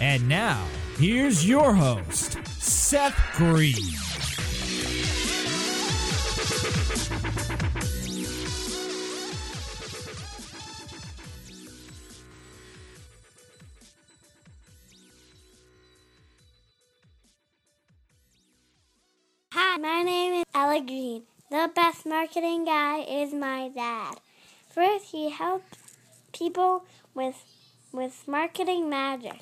And now, here's your host, Seth Greene. Hi, my name is Ella Greene. The best marketing guy is my dad. First, he helps people with with marketing magic.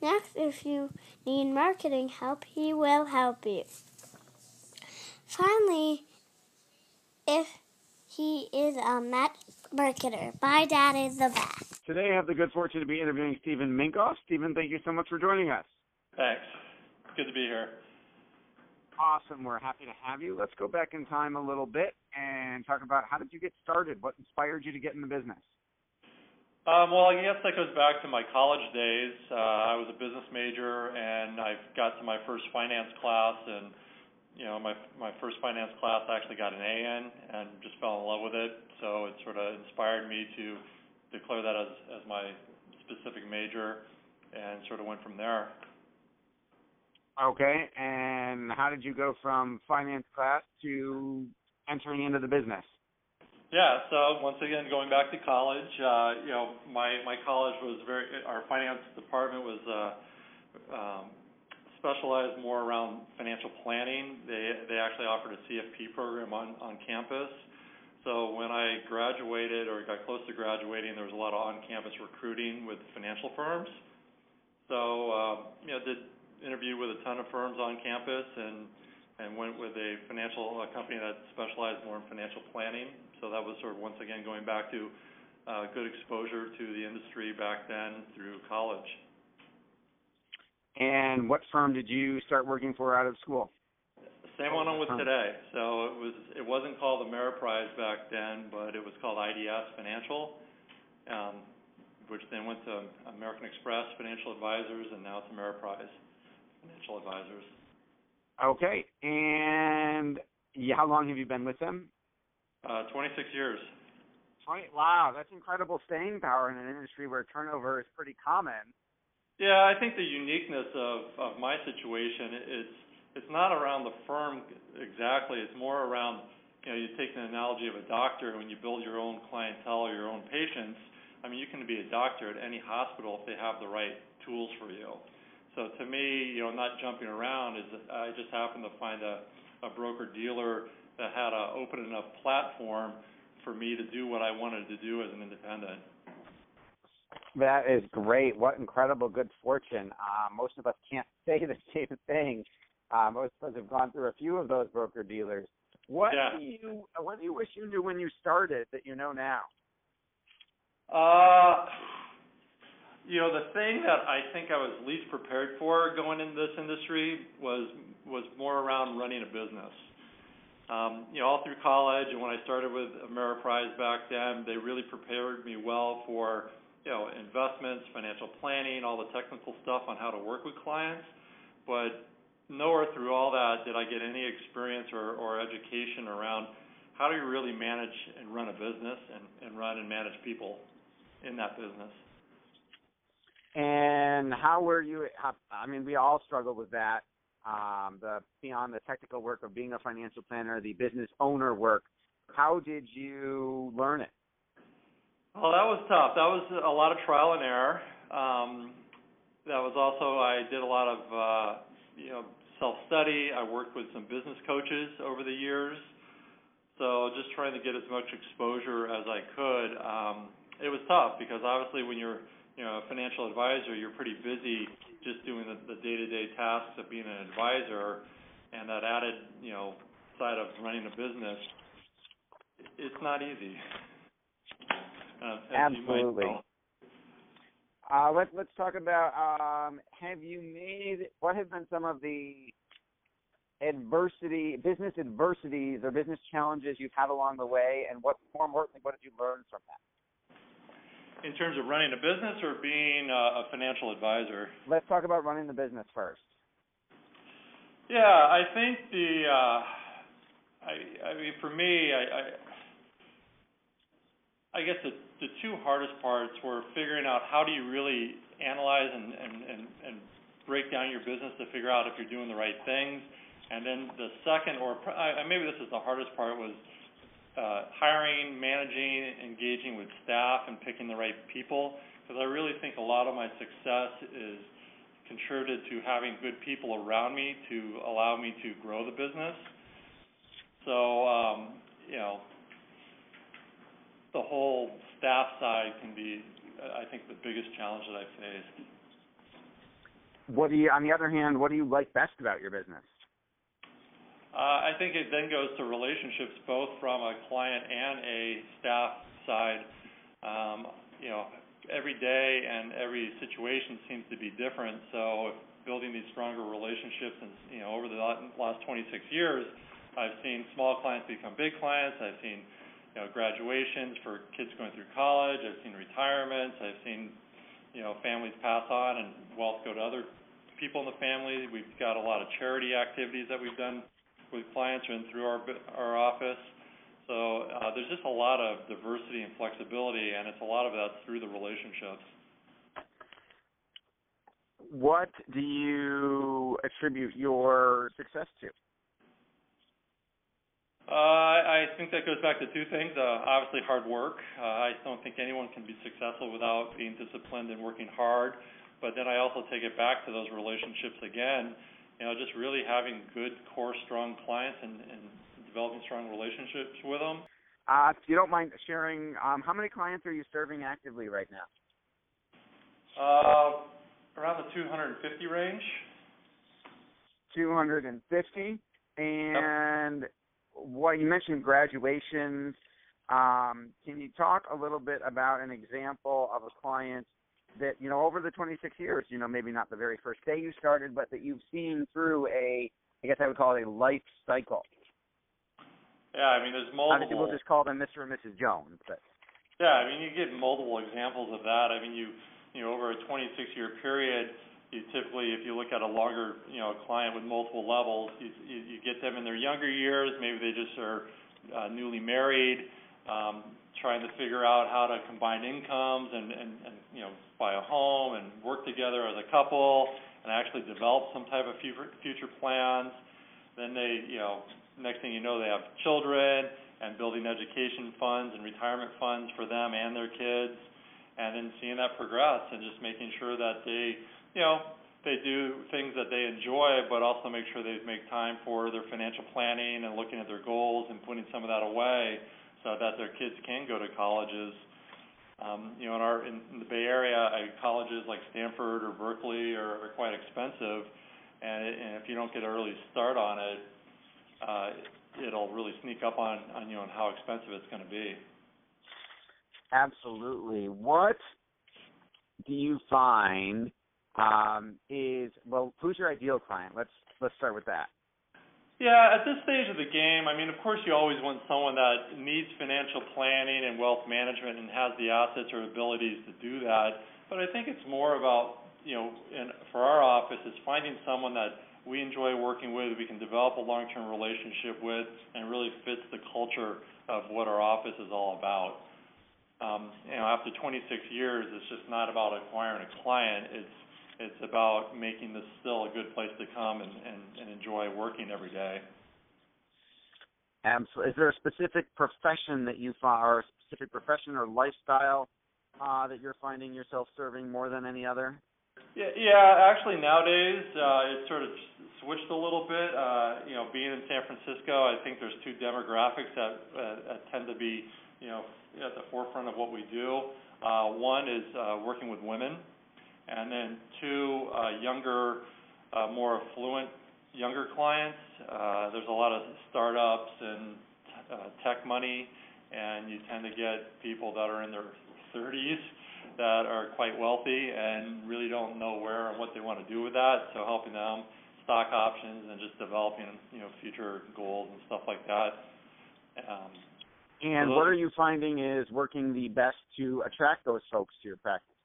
Next, if you need marketing help, he will help you. Finally, if he is a mat- marketer, my dad is the best. Today, I have the good fortune to be interviewing Stephen Minkoff. Stephen, thank you so much for joining us. Thanks. Good to be here. Awesome. We're happy to have you. Let's go back in time a little bit and talk about how did you get started? What inspired you to get in the business? Um, well, I guess that goes back to my college days. Uh, I was a business major, and I got to my first finance class, and you know, my my first finance class I actually got an A in, and just fell in love with it. So it sort of inspired me to declare that as as my specific major, and sort of went from there. Okay, and how did you go from finance class to entering into the business? Yeah, so once again, going back to college, uh, you know, my my college was very our finance department was uh, um, specialized more around financial planning. They they actually offered a CFP program on on campus. So when I graduated or got close to graduating, there was a lot of on-campus recruiting with financial firms. So uh, you know, did interviewed with a ton of firms on campus and and went with a financial company that specialized more in financial planning. So that was sort of once again going back to uh, good exposure to the industry back then through college. And what firm did you start working for out of school? Same one I'm with today. So it was it wasn't called Ameriprise back then, but it was called IDS Financial. Um, which then went to American Express Financial Advisors, and now it's Ameriprise Financial Advisors. Okay, and yeah, how long have you been with them? Uh, 26 years. Right. Wow, that's incredible staying power in an industry where turnover is pretty common. Yeah, I think the uniqueness of of my situation it's it's not around the firm exactly. It's more around you know you take the analogy of a doctor when you build your own clientele or your own patients. I mean, you can be a doctor at any hospital if they have the right tools for you. So to me, you know, not jumping around is I just happened to find a, a broker dealer that had an open enough platform for me to do what I wanted to do as an independent. That is great. What incredible good fortune. Uh, most of us can't say the same thing. Uh, most of us have gone through a few of those broker dealers. What yeah. do you what do you wish you knew when you started that you know now? Uh you know, the thing that I think I was least prepared for going into this industry was was more around running a business. Um, you know, all through college and when I started with Ameriprise back then, they really prepared me well for you know investments, financial planning, all the technical stuff on how to work with clients. But nowhere through all that did I get any experience or, education around how do you really manage and run a business and run and manage people in that business. And how were you? I mean, we all struggle with that. Um, the beyond the technical work of being a financial planner, the business owner work. How did you learn it? Well, that was tough. That was a lot of trial and error. Um, that was also I did a lot of uh, you know self-study. I worked with some business coaches over the years. So just trying to get as much exposure as I could. Um, it was tough because obviously when you're you know a financial advisor, you're pretty busy just doing the, the day-to-day tasks of being an advisor, and that added you know side of running a business. It's not easy. Uh, Absolutely. Uh, let, let's talk about um, have you made what have been some of the adversity, business adversities or business challenges you've had along the way, and what more importantly, what did you learn from that? In terms of running a business or being a, a financial advisor? Let's talk about running the business first. Yeah, I think the uh, I, I mean for me, I, I I guess the, the two hardest parts were figuring out how do you really analyze and, and, and, and break down your business to figure out if you're doing the right things. And then the second, or maybe this is the hardest part, was uh, hiring, managing, engaging with staff, and picking the right people. Because I really think a lot of my success is contributed to having good people around me to allow me to grow the business. So, um, you know, the whole staff side can be, I think, the biggest challenge that I've faced. What do you, on the other hand, what do you like best about your business? I think it then goes to relationships, both from a client and a staff side. Um, you know, every day and every situation seems to be different. So, building these stronger relationships, and you know, over the last 26 years, I've seen small clients become big clients. I've seen you know, graduations for kids going through college. I've seen retirements. I've seen, you know, families pass on and wealth go to other people in the family. We've got a lot of charity activities that we've done with clients and through our our office. So uh, there's just a lot of diversity and flexibility, and it's a lot of that through the relationships. What do you attribute your success to? Uh, I think that goes back to two things. Uh, obviously, hard work. Uh, I don't think anyone can be successful without being disciplined and working hard. But then I also take it back to those relationships again. You know, just really having good, core, strong clients and, and developing strong relationships with them. Uh, if you don't mind sharing, um, how many clients are you serving actively right now? Uh, around the 250 range. 250. And yep well, you mentioned graduations. Um, can you talk a little bit about an example of a client that you know over the 26 years, you know, maybe not the very first day you started, but that you've seen through a, I guess I would call it a life cycle. Yeah, I mean, there's multiple. Obviously, we'll just call them Mr. and Mrs. Jones, but. Yeah, I mean, you get multiple examples of that. I mean, you you know, over a 26 year period, you typically, if you look at a longer, you know, client with multiple levels, you, you, you get them in their younger years. Maybe they just are uh, newly married, um, trying to figure out how to combine incomes and, and, and you know buy a home and work together as a couple and actually develop some type of future future plans. Then they, you know, next thing you know, they have children and building education funds and retirement funds for them and their kids, and then seeing that progress and just making sure that they you know, they do things that they enjoy, but also make sure they make time for their financial planning and looking at their goals and putting some of that away so that their kids can go to colleges. Um, you know, in our in, the Bay Area, I, colleges like Stanford or Berkeley are, are quite expensive, and, it, and if you don't get an early start on it, uh, it'll really sneak up on on you on how expensive it's going to be. Absolutely. What do you find um, is well, who's your ideal client? Let's let's start with that. Yeah, at this stage of the game, I mean, of course, you always want someone that needs financial planning and wealth management and has the assets or abilities to do that. But I think it's more about, you know, and for our office, is finding someone that we enjoy working with, we can develop a long-term relationship with, and really fits the culture of what our office is all about. Um, you know, after 26 years, it's just not about acquiring a client. It's it's about making this still a good place to come and, and, and enjoy working every day. Absolutely. Is there a specific profession that you find, or a specific profession or lifestyle uh, that you're finding yourself serving more than any other? Yeah, yeah. Actually, nowadays uh, it's sort of switched a little bit. Uh, you know, being in San Francisco, I think there's two demographics that, uh, that tend to be, you know, at the forefront of what we do. Uh, one is uh, working with women, and then two, uh, younger, uh, more affluent younger clients. Uh, there's a lot of startups and uh, tech money, and you tend to get people that are in their 30s that are quite wealthy and really don't know where and what they want to do with that. So helping them stock options and just developing you know future goals and stuff like that. Um, and what are you finding is working the best to attract those folks to your practice?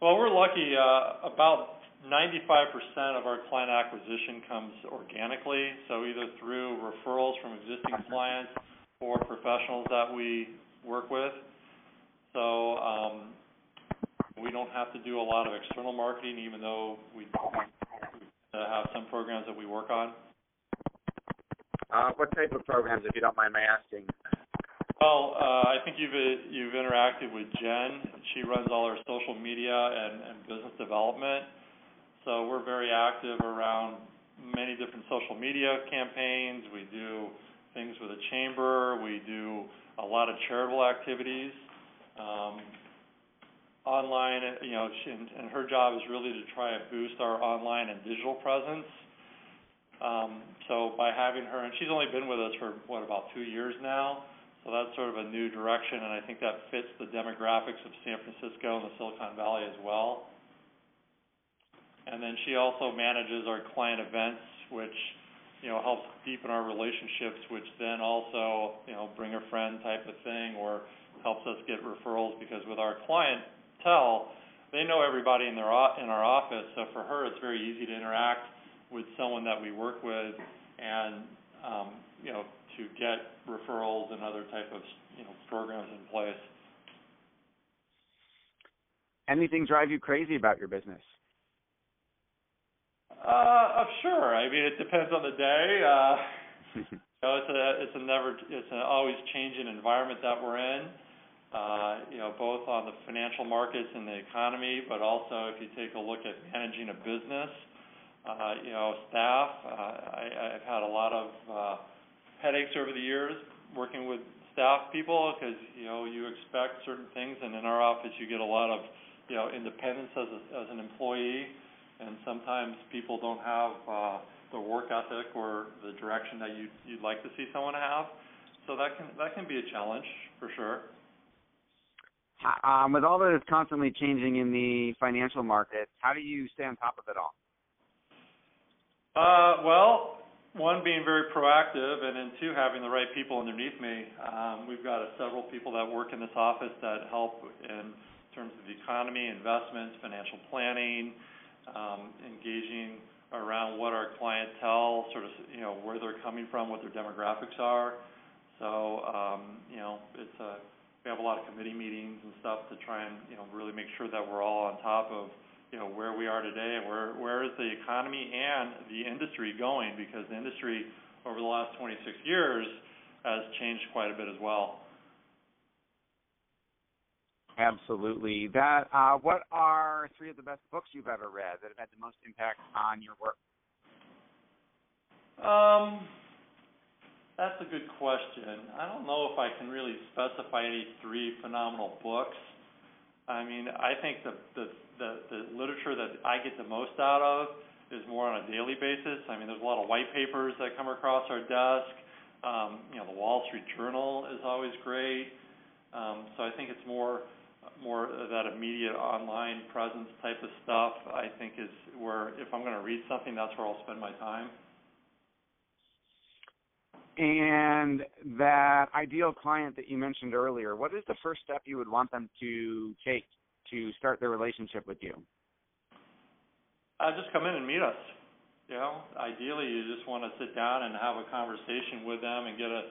Well, we're lucky. Uh, about 95% of our client acquisition comes organically, so either through referrals from existing clients or professionals that we work with. So um, we don't have to do a lot of external marketing, even though we have some programs that we work on. Uh, what type of programs, if you don't mind my asking? Well, uh, I think you've uh, you've interacted with Jen. She runs all our social media and, business development. So we're very active around many different social media campaigns. We do things with the chamber. We do a lot of charitable activities. Um, online, you know, and her job is really to try and boost our online and digital presence. Um, so by having her, and she's only been with us for what about two years now, that's sort of a new direction, and I think that fits the demographics of San Francisco and the Silicon Valley as well. And then she also manages our client events, which you know helps deepen our relationships, which then also you know bring a friend type of thing, or helps us get referrals because with our clientele, they know everybody in their in our office. So for her, it's very easy to interact with someone that we work with, and um, you know to get referrals and other type of you know programs in place. Anything drive you crazy about your business? Uh, sure. I mean, it depends on the day. Uh, you know, it's a it's a never it's an always changing environment that we're in. Uh, you know, both on the financial markets and the economy, but also if you take a look at managing a business, uh, you know, staff. Uh, I, I've had a lot of uh, headaches over the years working with staff people because you know you expect certain things, and in our office you get a lot of you know independence as a, as an employee and sometimes people don't have uh, the work ethic or the direction that you you'd like to see someone have. So that can that can be a challenge for sure. Um, with all that is constantly changing in the financial markets, how do you stay on top of it all? Uh, well, one being very proactive, and then two having the right people underneath me. Um, we've got uh, several people that work in this office that help in terms of the economy, investments, financial planning, um, engaging around what our clientele sort of, you know, where they're coming from, what their demographics are. So, um, you know, it's a we have a lot of committee meetings and stuff to try and, you know, really make sure that we're all on top of, you know, where we are today and where where is the economy and the industry going because the industry over the last 26 years has changed quite a bit as well. Absolutely. That. Uh, what are three of the best books you've ever read that have had the most impact on your work? Um, that's a good question. I don't know if I can really specify any three phenomenal books. I mean, I think the the the, literature that I get the most out of is more on a daily basis. I mean, there's a lot of white papers that come across our desk. Um, you know, the Wall Street Journal is always great. Um, so I think it's more more that immediate online presence type of stuff, I think is where if I'm going to read something, that's where I'll spend my time. And that ideal client that you mentioned earlier, what is the first step you would want them to take to start their relationship with you? Uh, just come in and meet us. You know, ideally, you just want to sit down and have a conversation with them and get a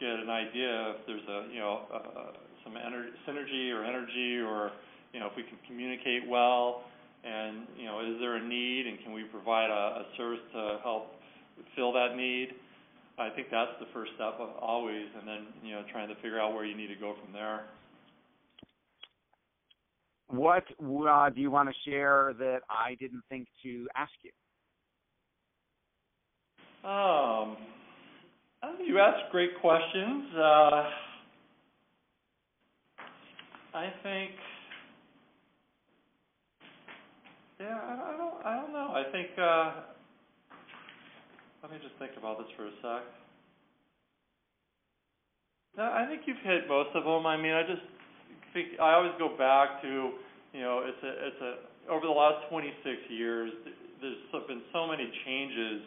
get an idea if there's a you know a, some ener- synergy or energy or you know if we can communicate well and you know is there a need and can we provide a, a service to help fill that need i think that's the first step always and then you know trying to figure out where you need to go from there what uh, do you want to share that I didn't think to ask you? Um, you ask great questions. Uh, I think, yeah, I, I don't, I don't know. I think. Uh, let me just think about this for a sec. No, I think you've hit most of them. I mean, I just think I always go back to, you know, it's a, it's a over the last 26 years, there's been so many changes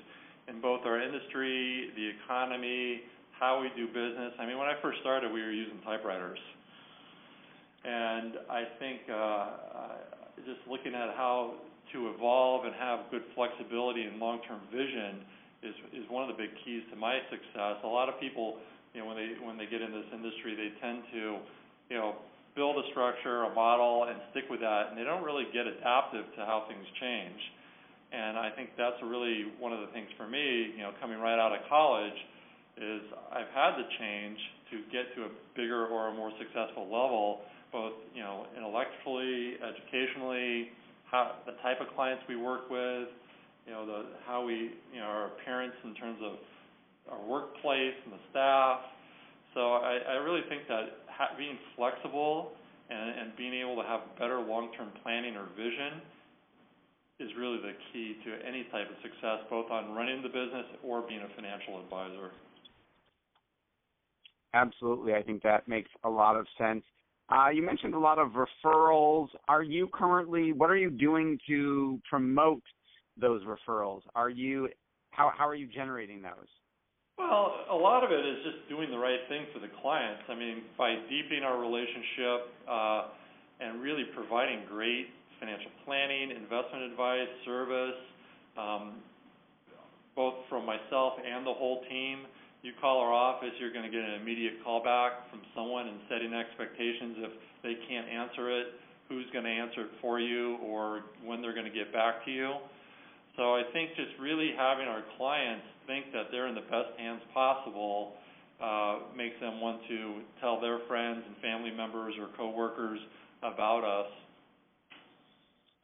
in both our industry, the economy, how we do business. I mean, when I first started, we were using typewriters, and I think uh, just looking at how to evolve and have good flexibility and long-term vision is is one of the big keys to my success. A lot of people, you know, when they when they get in this industry, they tend to, you know, build a structure, a model, and stick with that, and they don't really get adaptive to how things change. And I think that's really one of the things for me, you know, coming right out of college, is I've had to change to get to a bigger or a more successful level, both you know, intellectually, educationally, how the type of clients we work with, you know, the how we, you know, our appearance in terms of our workplace and the staff. So I, I really think that ha- being flexible and, and being able to have better long-term planning or vision is really the key to any type of success, both on running the business or being a financial advisor. Absolutely, I think that makes a lot of sense. Uh, you mentioned a lot of referrals. Are you currently? What are you doing to promote those referrals? Are you how how are you generating those? Well, a lot of it is just doing the right thing for the clients. I mean, by deepening our relationship uh, and really providing great financial planning, investment advice, service, um, both from myself and the whole team. You call our office, you're going to get an immediate call back from someone and setting expectations if they can't answer it, who's going to answer it for you, or when they're going to get back to you. So I think just really having our clients think that they're in the best hands possible uh, makes them want to tell their friends and family members or coworkers about us.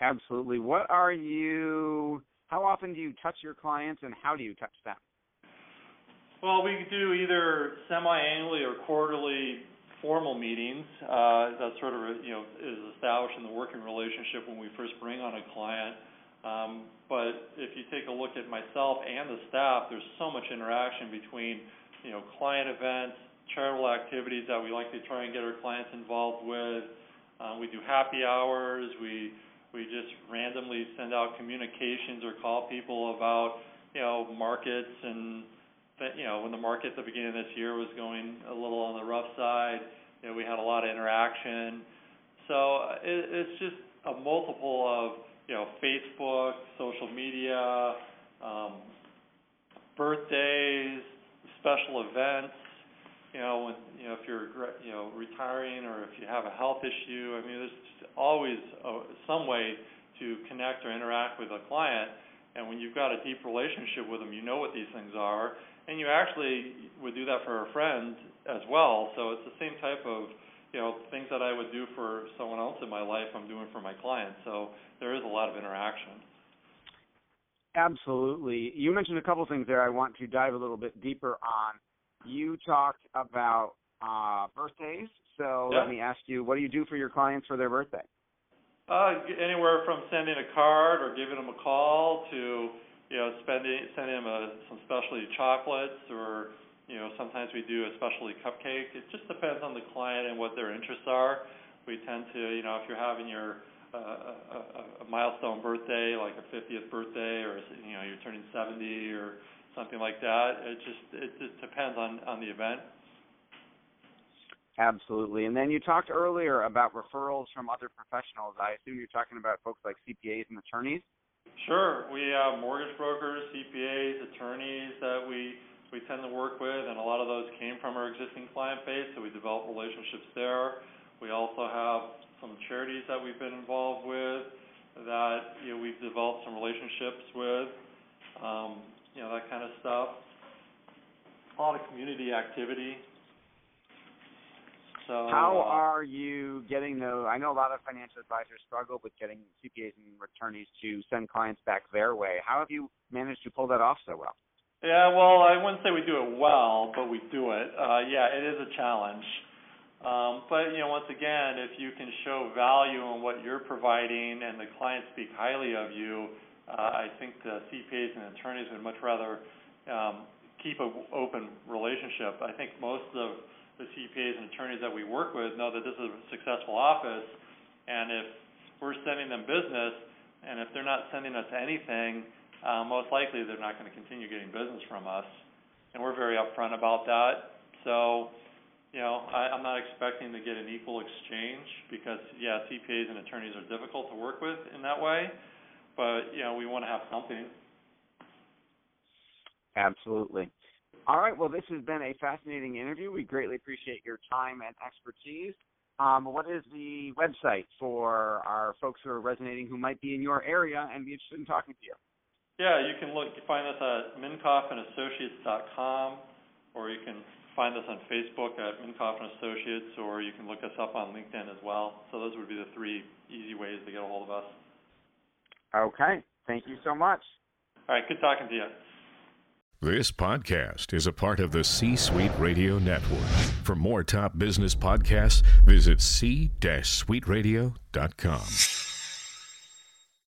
Absolutely. What are you? How often do you touch your clients, and how do you touch them? Well, we do either semi-annually or quarterly formal meetings. Uh, that sort of you know is established in the working relationship when we first bring on a client. Um, but if you take a look at myself and the staff, there's so much interaction between, you know, client events, charitable activities that we like to try and get our clients involved with. Um, we do happy hours. We we just randomly send out communications or call people about, you know, markets and you know when the market at the beginning of this year was going a little on the rough side. You know, we had a lot of interaction. So it, it's just a multiple of you know, Facebook, social media, um, birthdays, special events. You know, when you know if you're you know retiring or if you have a health issue. I mean, there's always a, some way to connect or interact with a client. And when you've got a deep relationship with them, you know what these things are, and you actually would do that for a friend as well. So it's the same type of you know, things that I would do for someone else in my life, I'm doing for my clients. So there is a lot of interaction. Absolutely. You mentioned a couple things there I want to dive a little bit deeper on. You talked about uh, birthdays. So yeah. let me ask you, what do you do for your clients for their birthday? Uh, anywhere from sending a card or giving them a call to, you know, spending sending them a, some specialty chocolates or you know, sometimes we do a specialty cupcake. It just depends on the client and what their interests are. We tend to, you know, if you're having your uh, a, a milestone birthday, like a 50th birthday, or you know, you're turning 70 or something like that. It just it just depends on on the event. Absolutely. And then you talked earlier about referrals from other professionals. I assume you're talking about folks like CPAs and attorneys. Sure. We have mortgage brokers, CPAs, attorneys that we we tend to work with, and a lot of those came from our existing client base, so we developed relationships there. We also have some charities that we've been involved with that you know we've developed some relationships with, um, you know that kind of stuff. A lot of community activity. So how uh, are you getting those? I know a lot of financial advisors struggle with getting CPAs and attorneys to send clients back their way. How have you managed to pull that off so well? Yeah, well, I wouldn't say we do it well, but we do it. Uh, yeah, it is a challenge. Um, but you know, once again, if you can show value in what you're providing and the clients speak highly of you, uh, I think the CPAs and attorneys would much rather um, keep an open relationship. I think most of the CPAs and attorneys that we work with know that this is a successful office, and if we're sending them business, and if they're not sending us anything, uh, most likely they're not going to continue getting business from us, and we're very upfront about that. So you know, I, I'm not expecting to get an equal exchange because, yeah, CPAs and attorneys are difficult to work with in that way, but you know, we want to have something. Absolutely. All right. Well, this has been a fascinating interview. We greatly appreciate your time and expertise. Um, what is the website for our folks who are resonating who might be in your area and be interested in talking to you? Yeah, you can look find us at minkoffanassociates.com, or you can find us on Facebook at Minkoff and Associates, or you can look us up on LinkedIn as well. So those would be the three easy ways to get a hold of us. Okay. Thank you so much. All right. Good talking to you. This podcast is a part of the C Suite Radio Network. For more top business podcasts, visit c-suiteradio.com.